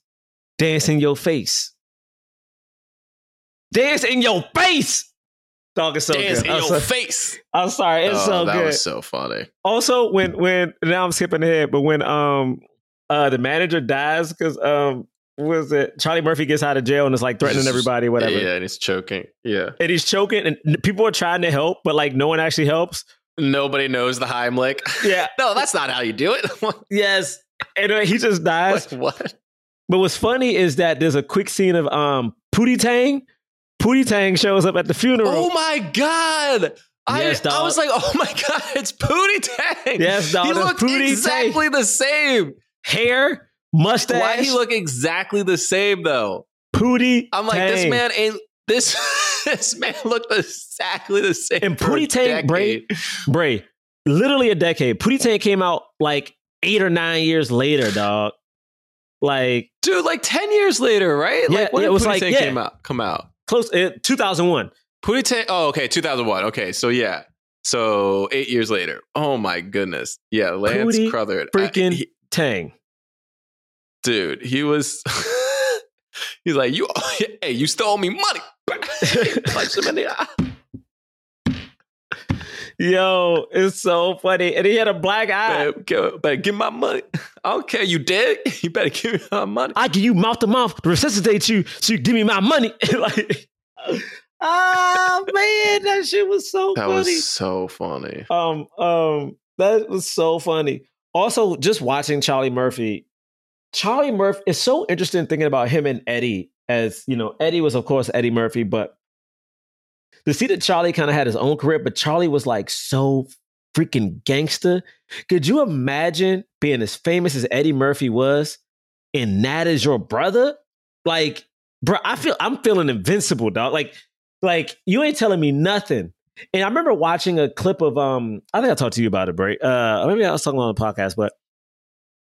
Dance in your face. Dance in your face. Dog is so Dance good. in I'm, your so- face. I'm sorry, it's oh, so that good. was so funny. also, when when now I'm skipping ahead, but when um uh the manager dies because um what was it Charlie Murphy gets out of jail and is like threatening everybody, whatever, Yeah, and he's choking. Yeah. and he's choking, and people are trying to help, but like no one actually helps. Nobody knows the Heimlich. Yeah. no, that's not how you do it. Yes, and uh, he just dies. like, what? But what's funny is that there's a quick scene of um Pootie Tang. Pootie Tang shows up at the funeral. Oh my god! Yes, I, I was like, oh my god, it's Pootie Tang. Yes, dog, He looked Pootie Tang. exactly the same. Hair, mustache. Why he look exactly the same though? Pootie. I'm like, this man ain't this. this man looked exactly the same. And Pootie Tang, Bray. Bray, literally a decade. Pootie Tang came out like eight or nine years later, dog. Like dude, like ten years later, right? Yeah, like when yeah, it was Pootie like- Tang yeah. came out? Come out. close, uh, 2001. Pootie Tang. Oh, okay, 2001. Okay, so yeah, so eight years later. Oh my goodness. Yeah, Lance Pootie Crothers. I- Freaking he- Tang. dude, he was. he's like, you. Hey, you stole me money. Punched him in the eye. Yo, it's so funny. And he had a black eye. Better, give- better give me my money. I don't care. You dead? You better give me my money. I give you mouth to mouth to resuscitate you so you give me my money. like, oh man, that shit was so That funny. was so funny. um, um, that was so funny. Also, just watching Charlie Murphy, Charlie Murphy is so interesting thinking about him and Eddie. As you know, Eddie was of course Eddie Murphy, but to see that Charlie kind of had his own career, but Charlie was like so freaking gangster. Could you imagine being as famous as Eddie Murphy was, and that is your brother? Like, bro, I feel I'm feeling invincible, dog. Like, like you ain't telling me nothing. And I remember watching a clip of um, I think I talked to you about it, Bray. Uh, maybe I was talking on the podcast, but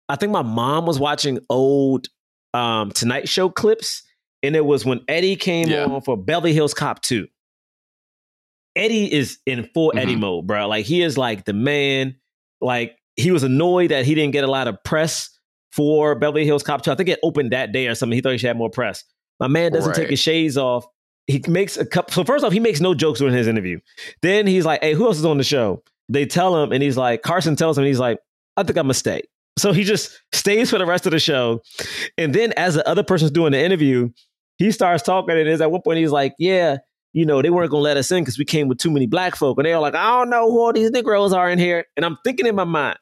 I think my mom was watching old um Tonight Show clips, and it was when Eddie came Yeah. on for Beverly Hills Cop 2. Eddie is in full Eddie Mhm. mode, bro. Like he is like the man. like he was annoyed that he didn't get a lot of press for Beverly Hills Cop 2. I think it opened that day or something. He thought he should have more press. My man doesn't Right. take his shades off. He makes a couple. So first off, he makes no jokes during his interview. Then he's like, "Hey, who else is on the show?" They tell him, and he's like, Carson tells him, and he's like, "I think I'm gonna stay." So he just stays for the rest of the show. And then as the other person's doing the interview, he starts talking, and is at one point he's like, "Yeah, you know, they weren't gonna let us in because we came with too many black folk," and they're like, "I don't know who all these Negroes are in here." And I'm thinking in my mind,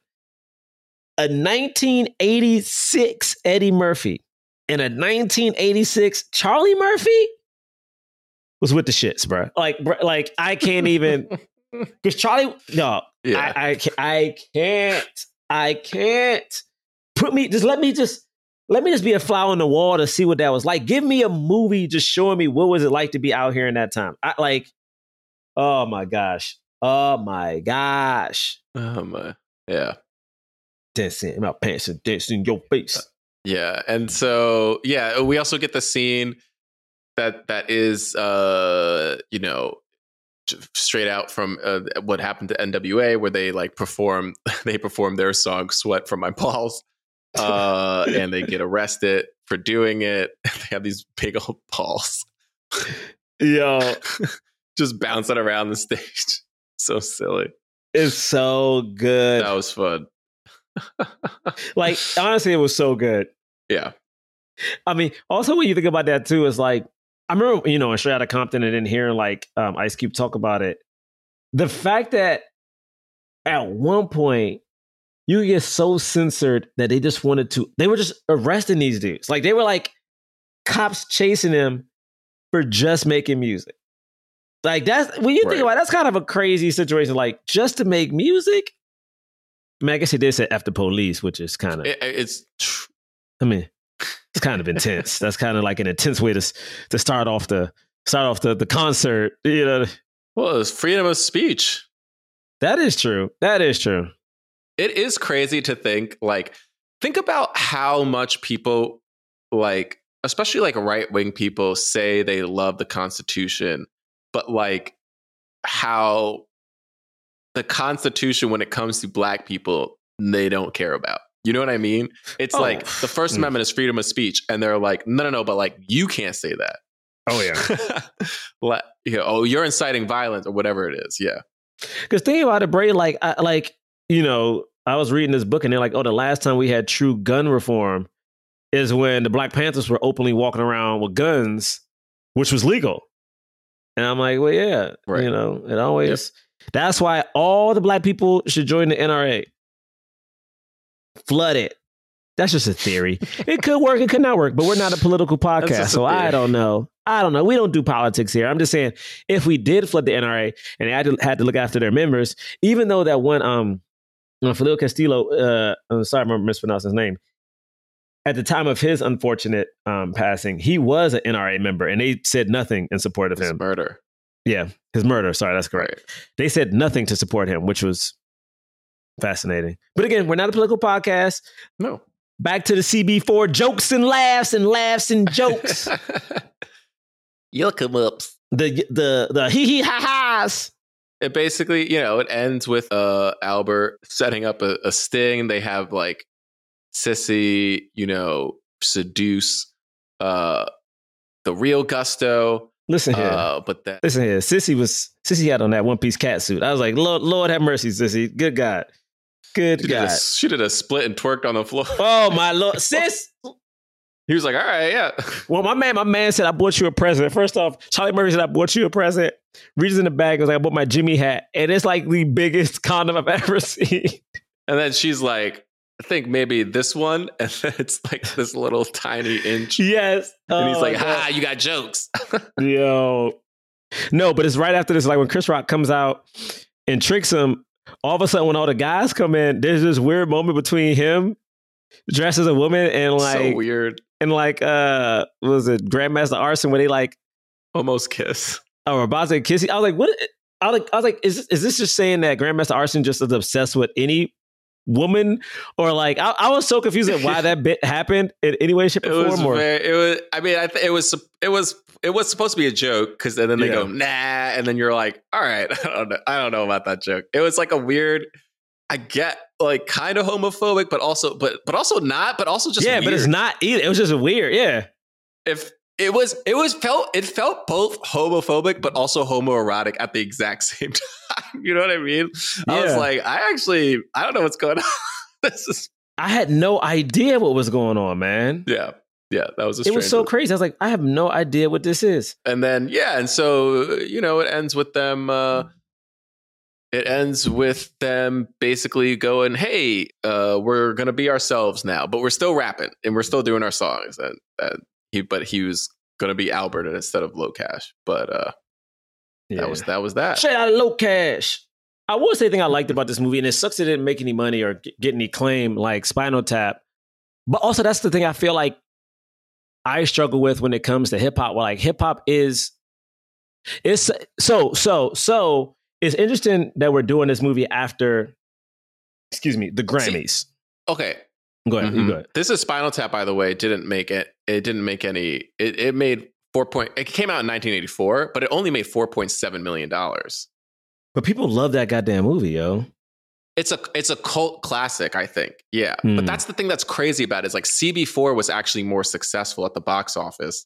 a 1986 Eddie Murphy and a 1986 Charlie Murphy was with the shits, bro. Like, bro, like I can't even because Charlie, no, Yeah. I, I, I can't, I can't put me. Just let me just let me just be a fly on the wall to see what that was like. Give me a movie just showing me what was it like to be out here in that time. I like, oh my gosh, oh my gosh, Um, uh, yeah. dancing in my pants and dancing in your face. Yeah, and so yeah, we also get the scene that that is uh you know straight out from uh, what happened to NWA where they like perform they perform their song "Sweat from My Balls," uh, and they get arrested for doing it. They have these big old balls Yo, just bouncing around the stage. So silly. it's so good. That was fun. Like honestly, it was so good. Yeah. I mean, also when you think about that too, it's like I remember, you know, in Straight Outta Compton and then hearing like um, Ice Cube talk about it. The fact that at one point you get so censored that they just wanted to, they were just arresting these dudes. Like they were like cops chasing them for just making music. Like that's when you think Right. about it, that's kind of a crazy situation. Like just to make music. I mean, I guess he did say the police, which is kind of It- it's I mean, kind of intense. That's kind of like an intense way to to start off the start off the the concert. You know, well, it's freedom of speech. that is true. That is true. it is crazy to think like think about how much people like especially like right-wing people say they love the constitution but like how the constitution when it comes to black people they don't care about you know what i mean it's Oh. like the first Mm. amendment is freedom of speech and they're like no no no but like you can't say that Oh yeah. like, you know, oh you're inciting violence or whatever it is yeah Because think about it, Bray. Like, I, like you know, I was reading this book and they're like, oh, the last time we had true gun reform is when the Black Panthers were openly walking around with guns, which was legal. And I'm like, well, yeah, Right. you know, it always. That's why all the black people should join the NRA. Flood it. That's just a theory. it could work, it could not work, but we're not a political podcast, a so I don't know. I don't know. We don't do politics here. I'm just saying, if we did flood the NRA and they had to, had to look after their members, even though that one, um, uh, Fidel Castillo, uh, I'm sorry, I'm mispronouncing his name. At the time of his unfortunate um, passing, he was an NRA member, and they said nothing in support of it's him. murder Yeah, his murder. Sorry, that's correct. right They said nothing to support him, which was fascinating. But again, we're not a political podcast. no Back to the CB4 jokes and laughs and laughs and jokes. You'll come ups. the the the hee hee ha ha's. It basically, you know, it ends with uh Albert setting up a, a sting. They have like Sissy, you know, seduce uh the real Gusto. Listen here. Uh, but that Listen here. Sissy was Sissy had on that one piece cat suit. I was like, Lord, Lord have mercy, Sissy. Good God. Good she did, a, she did a split and twerked on the floor. Oh my Lord. Sis. He was like, "All right, yeah." Well, my man, my man said I bought you a present. First off, Charlie Murray said I bought you a present. Reaches in the bag, was like, I bought my Jimmy hat. And it's like the biggest condom I've ever seen. And then she's like, "I think maybe this one," and then it's like this little tiny inch. yes. And he's Oh, like, God. "Ha, you got jokes." Yo. No, but it's right after this, like when Chris Rock comes out and tricks him, all of a sudden when all the guys come in, there's this weird moment between him dressed as a woman and like so weird. and like uh what was it Grandmaster Arson where they like Almost kiss. or about to kiss. I was like, what I was like, I was like, is is this just saying that Grandmaster Arson just is obsessed with any woman? Or like I, I was so confused at why that bit happened in any way, shape, It or was form. Or, very. It was. I mean, I th- it was. It was. It was supposed to be a joke because then they Yeah. go nah, and then you're like, all right, I don't know. I don't know about that joke. It was like a weird. I get like kind of homophobic, but also but but also not, but also just yeah, but it's not either. It was just weird. Yeah. if it was it was felt it felt both homophobic but also homoerotic at the exact same time. You know what I mean? I was like, I actually I don't know what's going on. this is I had no idea what was going on, man. yeah. Yeah, that was a It was so one. crazy. I was like, I have no idea what this is. and then yeah and so you know it ends with them uh it ends with them basically going hey uh we're gonna be ourselves now but we're still rapping and we're still doing our songs and, and he but he was gonna be albert instead of LoCash but uh that was that was that Straight out LoCash. I will say the thing I liked about this movie, and it sucks it didn't make any money or get, get any claim like Spinal Tap. But also, that's the thing I feel like I struggle with when it comes to hip hop. Well, like hip hop is, it's so so so. It's interesting that we're doing this movie after, excuse me, the Grammys. okay go ahead, Mhm. go ahead. this is spinal tap by the way didn't make it it didn't make any it, it made four point it came out in 1984 but it only made 4.7 million dollars But people love that goddamn movie, yo. It's a it's a cult classic, I think. Yeah, Hmm. but that's the thing that's crazy about it is like CB4 was actually more successful at the box office,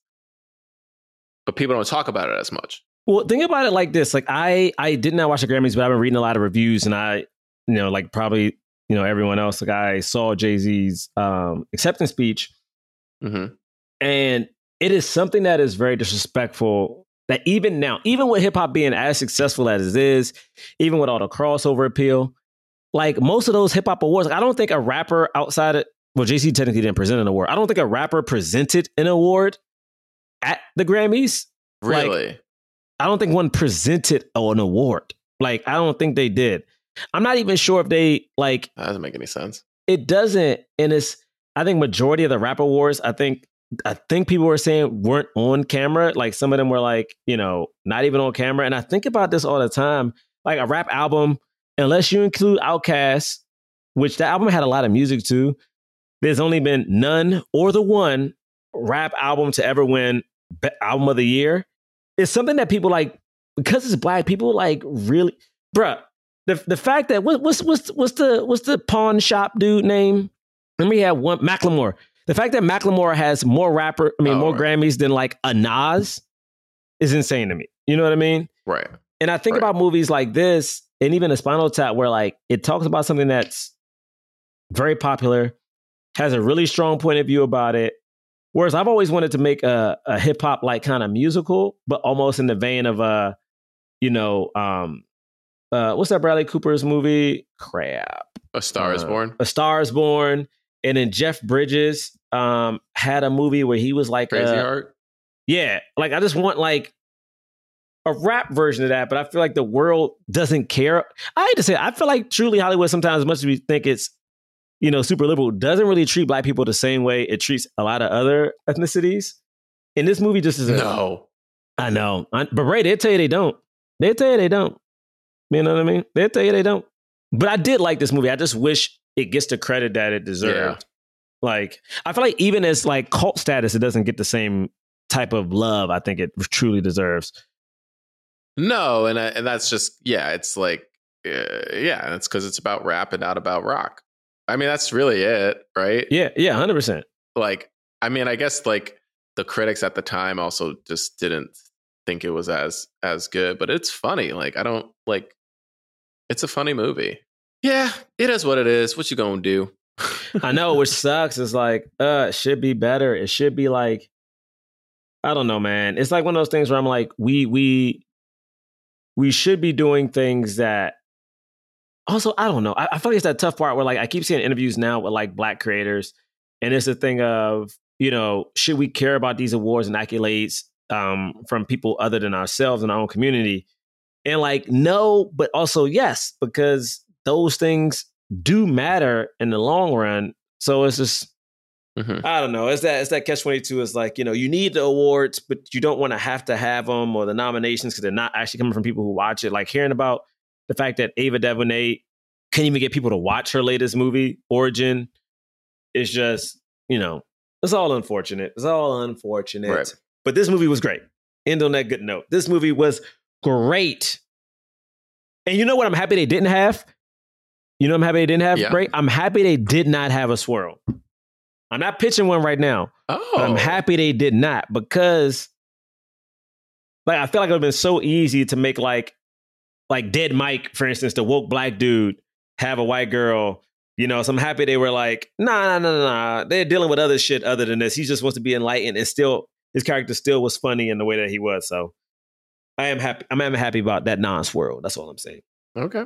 but people don't talk about it as much. Well, think about it like this: like I, I did not watch the Grammys, but I've been reading a lot of reviews, and I, you know, like probably you know everyone else. Like I saw Jay Z's um, acceptance speech, hmm and it is something that is very disrespectful. That even now, even with hip hop being as successful as it is, even with all the crossover appeal, like most of those hip hop awards, like I don't think a rapper outside of well, Jay Z technically didn't present an award. I don't think a rapper presented an award at the Grammys. Like, Really? I don't think one presented an award. Like I don't think they did. I'm not even sure if they like that doesn't make any sense. it doesn't and it's I think majority of the rap awards I think I think people were saying weren't on camera. Like some of them were like, you know, not even on camera. And I think about this all the time. Like a rap album, unless you include Outkast, which the album had a lot of music too, there's only been none or the one rap album to ever win album of the year. It's something that people like because it's black people like really bruh. The the fact that what, what's what's what's the what's the pawn shop dude name? Let me have one Macklemore. The fact that Macklemore has more rapper, I mean, Oh, more right. Grammys than like a Nas is insane to me. You know what I mean? Right. And I think Right. about movies like this and even a Spinal Tap where like it talks about something that's very popular, has a really strong point of view about it. Whereas I've always wanted to make a, a hip hop like kind of musical, but almost in the vein of uh, you know, um uh what's that Bradley Cooper's movie? Crap. A Star is Uh, Born. A Star is Born. And then Jeff Bridges um had a movie where he was like Crazy uh, Heart. yeah, like I just want like a rap version of that, but I feel like the world doesn't care. I hate to say, it, I feel like truly Hollywood sometimes, as much as we think it's you know super liberal, doesn't really treat black people the same way it treats a lot of other ethnicities. And this movie just is a, No. I know, I, but Ray, they tell you they don't. They tell you they don't. You know what I mean? They tell you they don't. But I did like this movie. I just wish it gets the credit that it deserved. Like I feel like even as like cult status, it doesn't get the same type of love I think it truly deserves. No, and I, and that's just yeah. It's like uh, yeah, it's because it's about rap and not about rock. I mean, that's really it, right? Yeah, yeah, hundred percent. Like, I mean, I guess like the critics at the time also just didn't think it was as as good, but it's funny. Like, I don't like. It's a funny movie. Yeah, it is what it is. What you gonna do? I know, which sucks. It's like, uh, it should be better. It should be like, I don't know, man. It's like one of those things where I'm like, we we we should be doing things that. Also, I don't know. I, I feel like it's that tough part where like I keep seeing interviews now with like black creators, and it's a thing of you know, should we care about these awards and accolades um, from people other than ourselves in our own community? And like, no, but also yes, because those things do matter in the long run. So it's just Mhm. I don't know. It's that it's that catch twenty two. Is like you know you need the awards, but you don't want to have to have them or the nominations because they're not actually coming from people who watch it. Like hearing about the fact that Ava DuVernay can't even get people to watch her latest movie, Origin, is just you know it's all unfortunate. It's all unfortunate. Right. But this movie was great. End on that good note. This movie was great. And you know what I'm happy they didn't have? You know, I'm happy they didn't have Yeah. break. I'm happy they did not have a swirl. I'm not pitching one right now, Oh, but I'm oh. happy they did not because, like, I feel like it would have been so easy to make like, like Dead Mike, for instance, the woke black dude have a white girl. You know, so I'm happy they were like, nah, nah, nah, nah, nah. They're dealing with other shit other than this. He just wants to be enlightened, and still, his character still was funny in the way that he was. So, I am happy. I'm happy about that non-swirl. That's all I'm saying. Okay.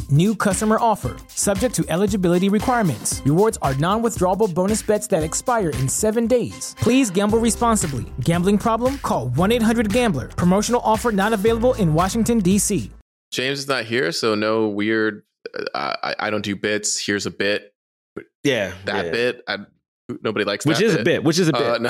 New customer offer. Subject to eligibility requirements. Rewards are non withdrawable bonus bets that expire in seven days. Please gamble responsibly. Gambling problem? Call 1 800 Gambler. Promotional offer not available in Washington, D.C. James is not here, so no weird. Uh, I, I don't do bits. Here's a bit. Yeah, That yeah. bit. I, nobody likes that. which that is a bit, which is a bit, Uh, no,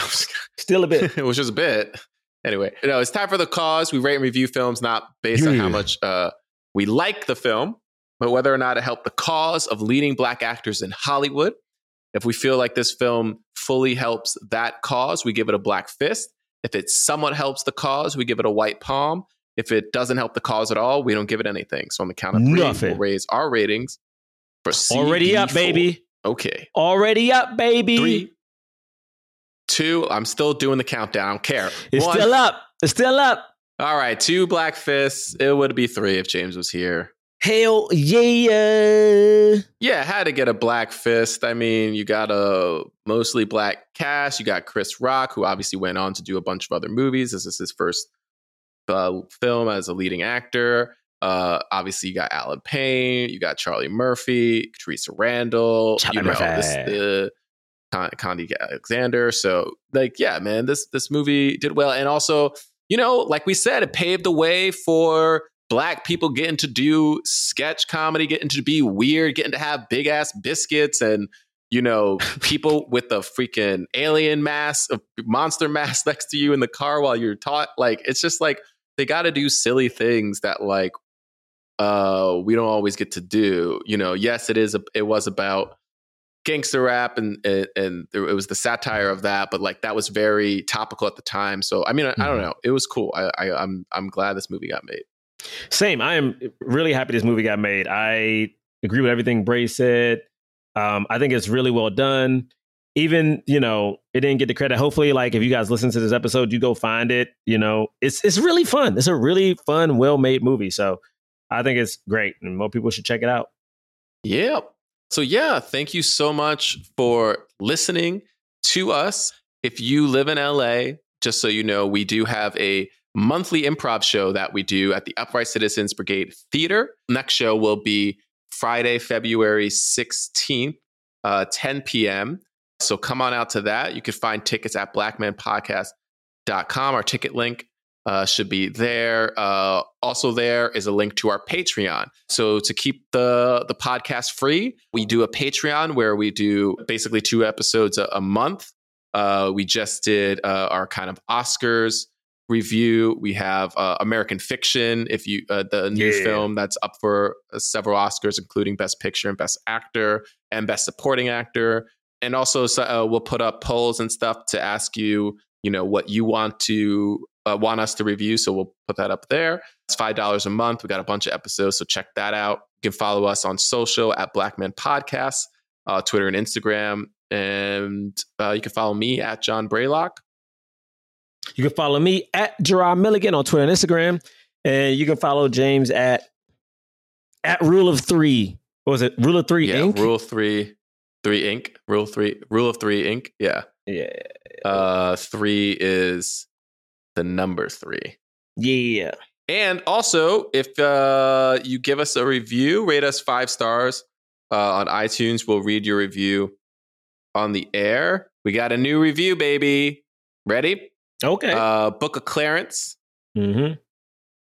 still a bit. which is a bit. Anyway, no, it's time for the cause. We rate and review films not based on how much uh, we like the film, but whether or not it helped the cause of leading black actors in Hollywood. If we feel like this film fully helps that cause, we give it a black fist. If it somewhat helps the cause, we give it a white palm. If it doesn't help the cause at all, we don't give it anything. So on the count of three, Nothing. we'll raise our ratings. For Already up, CB4. baby. Okay. Already up, baby. Three, two. I'm still doing the countdown. I don't care. It's One. still up. It's still up. All right, two black fists. It would be three if James was here. Hell yeah. Yeah, had to get a black fist. I mean, you got a mostly black cast. You got Chris Rock, who obviously went on to do a bunch of other movies. This is his first uh, film as a leading actor. Uh, obviously, you got Allen Payne. You got Charlie Murphy, Theresa Randle. Charlie you know, this the Khandi Alexander. So, like, yeah, man, this this movie did well, and also, you know, like we said, it paved the way for black people getting to do sketch comedy, getting to be weird, getting to have big ass biscuits and you know, people with the freaking alien mask, a monster mask next to you in the car while you're taught. Like, it's just like they got to do silly things that like uh we don't always get to do. You know, yes, it is. A, it was about gangster rap and, and and it was the satire of that, but like that was very topical at the time. So I mean, I, I don't know. It was cool. I, I I'm I'm glad this movie got made. Same. I am really happy this movie got made. I agree with everything Bray said. Um, I think it's really well done. Even you know, it didn't get the credit. Hopefully, like if you guys listen to this episode, you go find it. You know, it's it's really fun. It's a really fun, well made movie. So I think it's great, and more people should check it out. Yep. So, yeah, thank you so much for listening to us. If you live in LA, just so you know, we do have a monthly improv show that we do at the Upright Citizens Brigade Theater. Next show will be Friday, February 16th, uh, 10 p.m. So come on out to that. You can find tickets at blackmanpodcast.com. Our ticket link uh, should be there. Uh, also, there is a link to our Patreon. So to keep the the podcast free, we do a Patreon where we do basically two episodes a, a month. Uh, we just did uh, our kind of Oscars review. We have uh, American Fiction, if you uh, the new Yeah. film that's up for uh, several Oscars, including Best Picture and Best Actor and Best Supporting Actor. And also, uh, we'll put up polls and stuff to ask you, you know, what you want to uh, want us to review. So we'll put that up there. It's five dollars a month. We got a bunch of episodes, so check that out. You can follow us on social at Blackman Podcasts, uh, Twitter and Instagram, and uh, you can follow me at Jon Braylock. You can follow me at Jerah Milligan on Twitter and Instagram, and you can follow James at at Rule of Three. What was it? Rule of Three Yeah, Inc. Rule Three, Three Inc. Rule Three, Rule of Three Inc. Yeah, yeah, uh, three is the number three. yeah. And also, if uh, you give us a review, rate us five stars uh, on iTunes. We'll read your review on the air. We got a new review, baby. Ready? Okay. Uh, Book of Clarence. mm-hmm.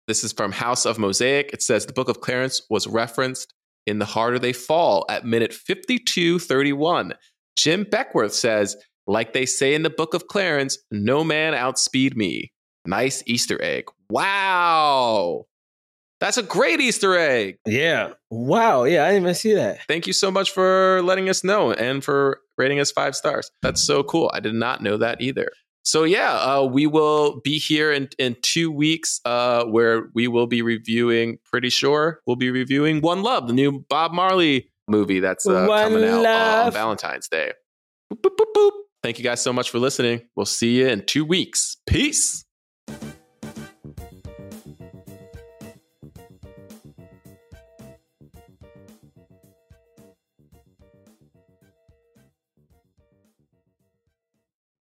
This is from House of Mosaic. It says the Book of Clarence was referenced in The Harder They Fall at minute 52:31. Jim Beckwourth says, like they say in the Book of Clarence, no man outspeed me. Nice Easter egg. Wow. That's a great Easter egg. Yeah. Wow. Yeah, I didn't even see that. Thank you so much for letting us know and for rating us five stars. That's so cool. I did not know that either. So yeah, uh, we will be here in, in two weeks uh, where we will be reviewing, pretty sure we'll be reviewing One Love, the new Bob Marley movie that's uh, coming out uh, on Valentine's Day. Boop, boop, boop, boop. Thank you guys so much for listening. We'll see you in two weeks. Peace.